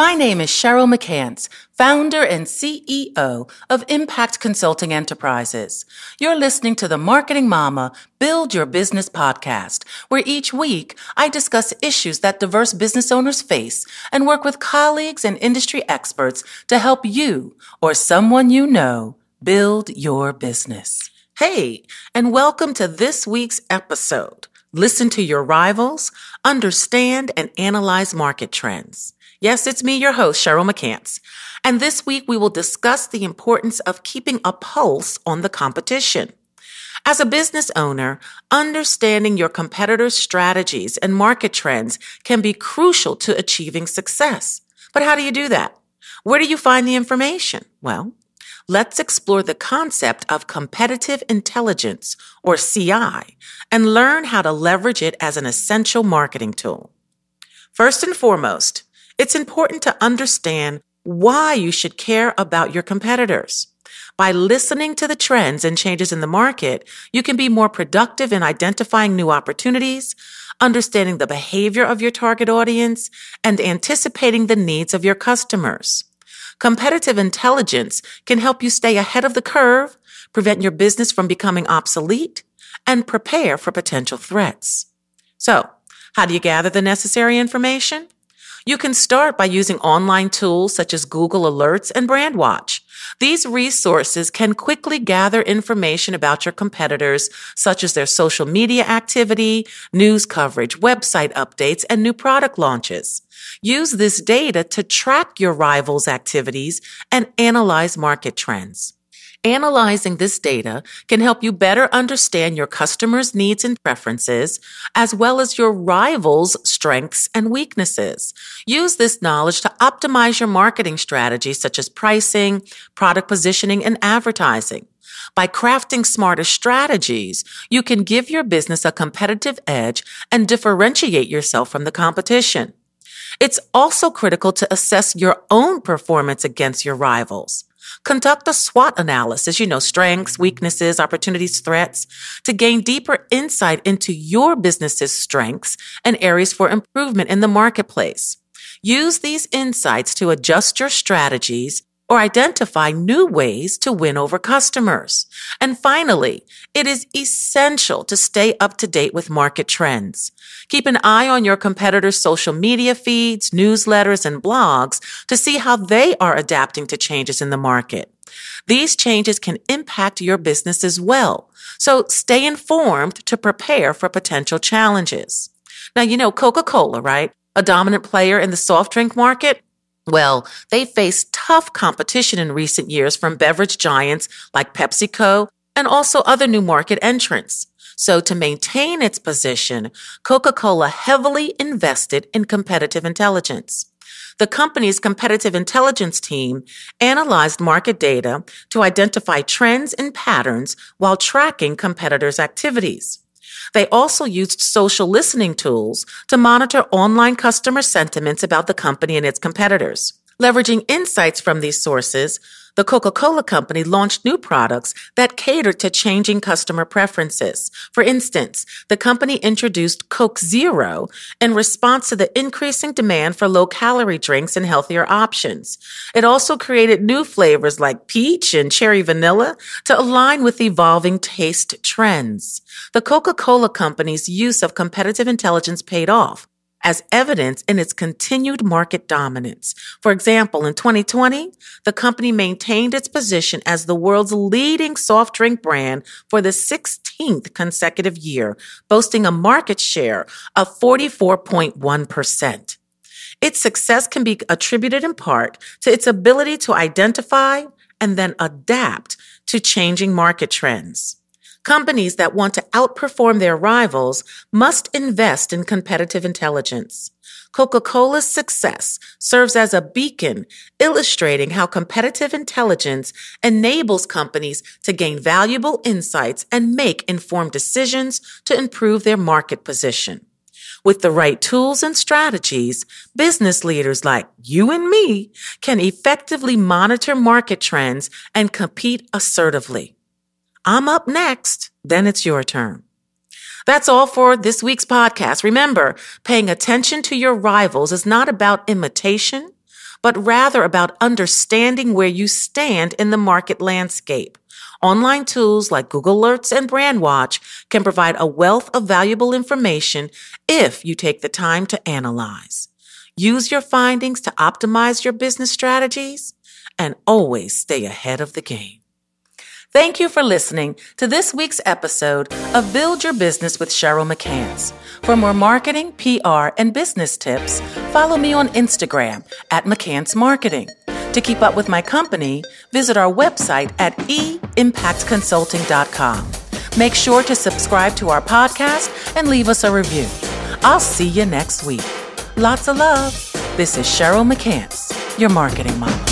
My name is Cheryl McCants, founder and CEO of Impact Consulting Enterprises. You're listening to the Marketing Mama Build Your Business podcast, where each week I discuss issues that diverse business owners face and work with colleagues and industry experts to help you or someone you know build your business. Hey, and welcome to this week's episode. Listen to your rivals, understand and analyze market trends. Yes, it's me, your host, Cheryl McCants. And this week we will discuss the importance of keeping a pulse on the competition. As a business owner, understanding your competitors' strategies and market trends can be crucial to achieving success. But how do you do that? Where do you find the information? Well, let's explore the concept of competitive intelligence or CI and learn how to leverage it as an essential marketing tool. First and foremost, it's important to understand why you should care about your competitors. By listening to the trends and changes in the market, you can be more productive in identifying new opportunities, understanding the behavior of your target audience, and anticipating the needs of your customers. Competitive intelligence can help you stay ahead of the curve, prevent your business from becoming obsolete, and prepare for potential threats. So, how do you gather the necessary information? You can start by using online tools such as Google Alerts and Brandwatch. These resources can quickly gather information about your competitors, such as their social media activity, news coverage, website updates, and new product launches. Use this data to track your rivals' activities and analyze market trends. Analyzing this data can help you better understand your customers' needs and preferences, as well as your rivals' strengths and weaknesses. Use this knowledge to optimize your marketing strategies such as pricing, product positioning, and advertising. By crafting smarter strategies, you can give your business a competitive edge and differentiate yourself from the competition. It's also critical to assess your own performance against your rivals. Conduct a SWOT analysis, you know, strengths, weaknesses, opportunities, threats, to gain deeper insight into your business's strengths and areas for improvement in the marketplace. Use these insights to adjust your strategies or identify new ways to win over customers. And finally, it is essential to stay up to date with market trends. Keep an eye on your competitors' social media feeds, newsletters, and blogs to see how they are adapting to changes in the market. These changes can impact your business as well. So stay informed to prepare for potential challenges. Now, you know Coca-Cola, right? A dominant player in the soft drink market. Well, they faced tough competition in recent years from beverage giants like PepsiCo and also other new market entrants. So to maintain its position, Coca-Cola heavily invested in competitive intelligence. The company's competitive intelligence team analyzed market data to identify trends and patterns while tracking competitors' activities. They also used social listening tools to monitor online customer sentiments about the company and its competitors. Leveraging insights from these sources, the Coca-Cola company launched new products that catered to changing customer preferences. For instance, the company introduced Coke Zero in response to the increasing demand for low calorie drinks and healthier options. It also created new flavors like peach and cherry vanilla to align with evolving taste trends. The Coca-Cola company's use of competitive intelligence paid off as evidence in its continued market dominance. For example, in 2020, the company maintained its position as the world's leading soft drink brand for the 16th consecutive year, boasting a market share of 44.1%. Its success can be attributed in part to its ability to identify and then adapt to changing market trends. Companies that want to outperform their rivals must invest in competitive intelligence. Coca-Cola's success serves as a beacon illustrating how competitive intelligence enables companies to gain valuable insights and make informed decisions to improve their market position. With the right tools and strategies, business leaders like you and me can effectively monitor market trends and compete assertively. I'm up next. Then it's your turn. That's all for this week's podcast. Remember, paying attention to your rivals is not about imitation, but rather about understanding where you stand in the market landscape. Online tools like Google Alerts and Brandwatch can provide a wealth of valuable information if you take the time to analyze. Use your findings to optimize your business strategies and always stay ahead of the game. Thank you for listening to this week's episode of Build Your Business with Cheryl McCants. For more marketing, PR, and business tips, follow me on Instagram at McCants Marketing. To keep up with my company, visit our website at eimpactconsulting.com. Make sure to subscribe to our podcast and leave us a review. I'll see you next week. Lots of love. This is Cheryl McCants, your marketing mom.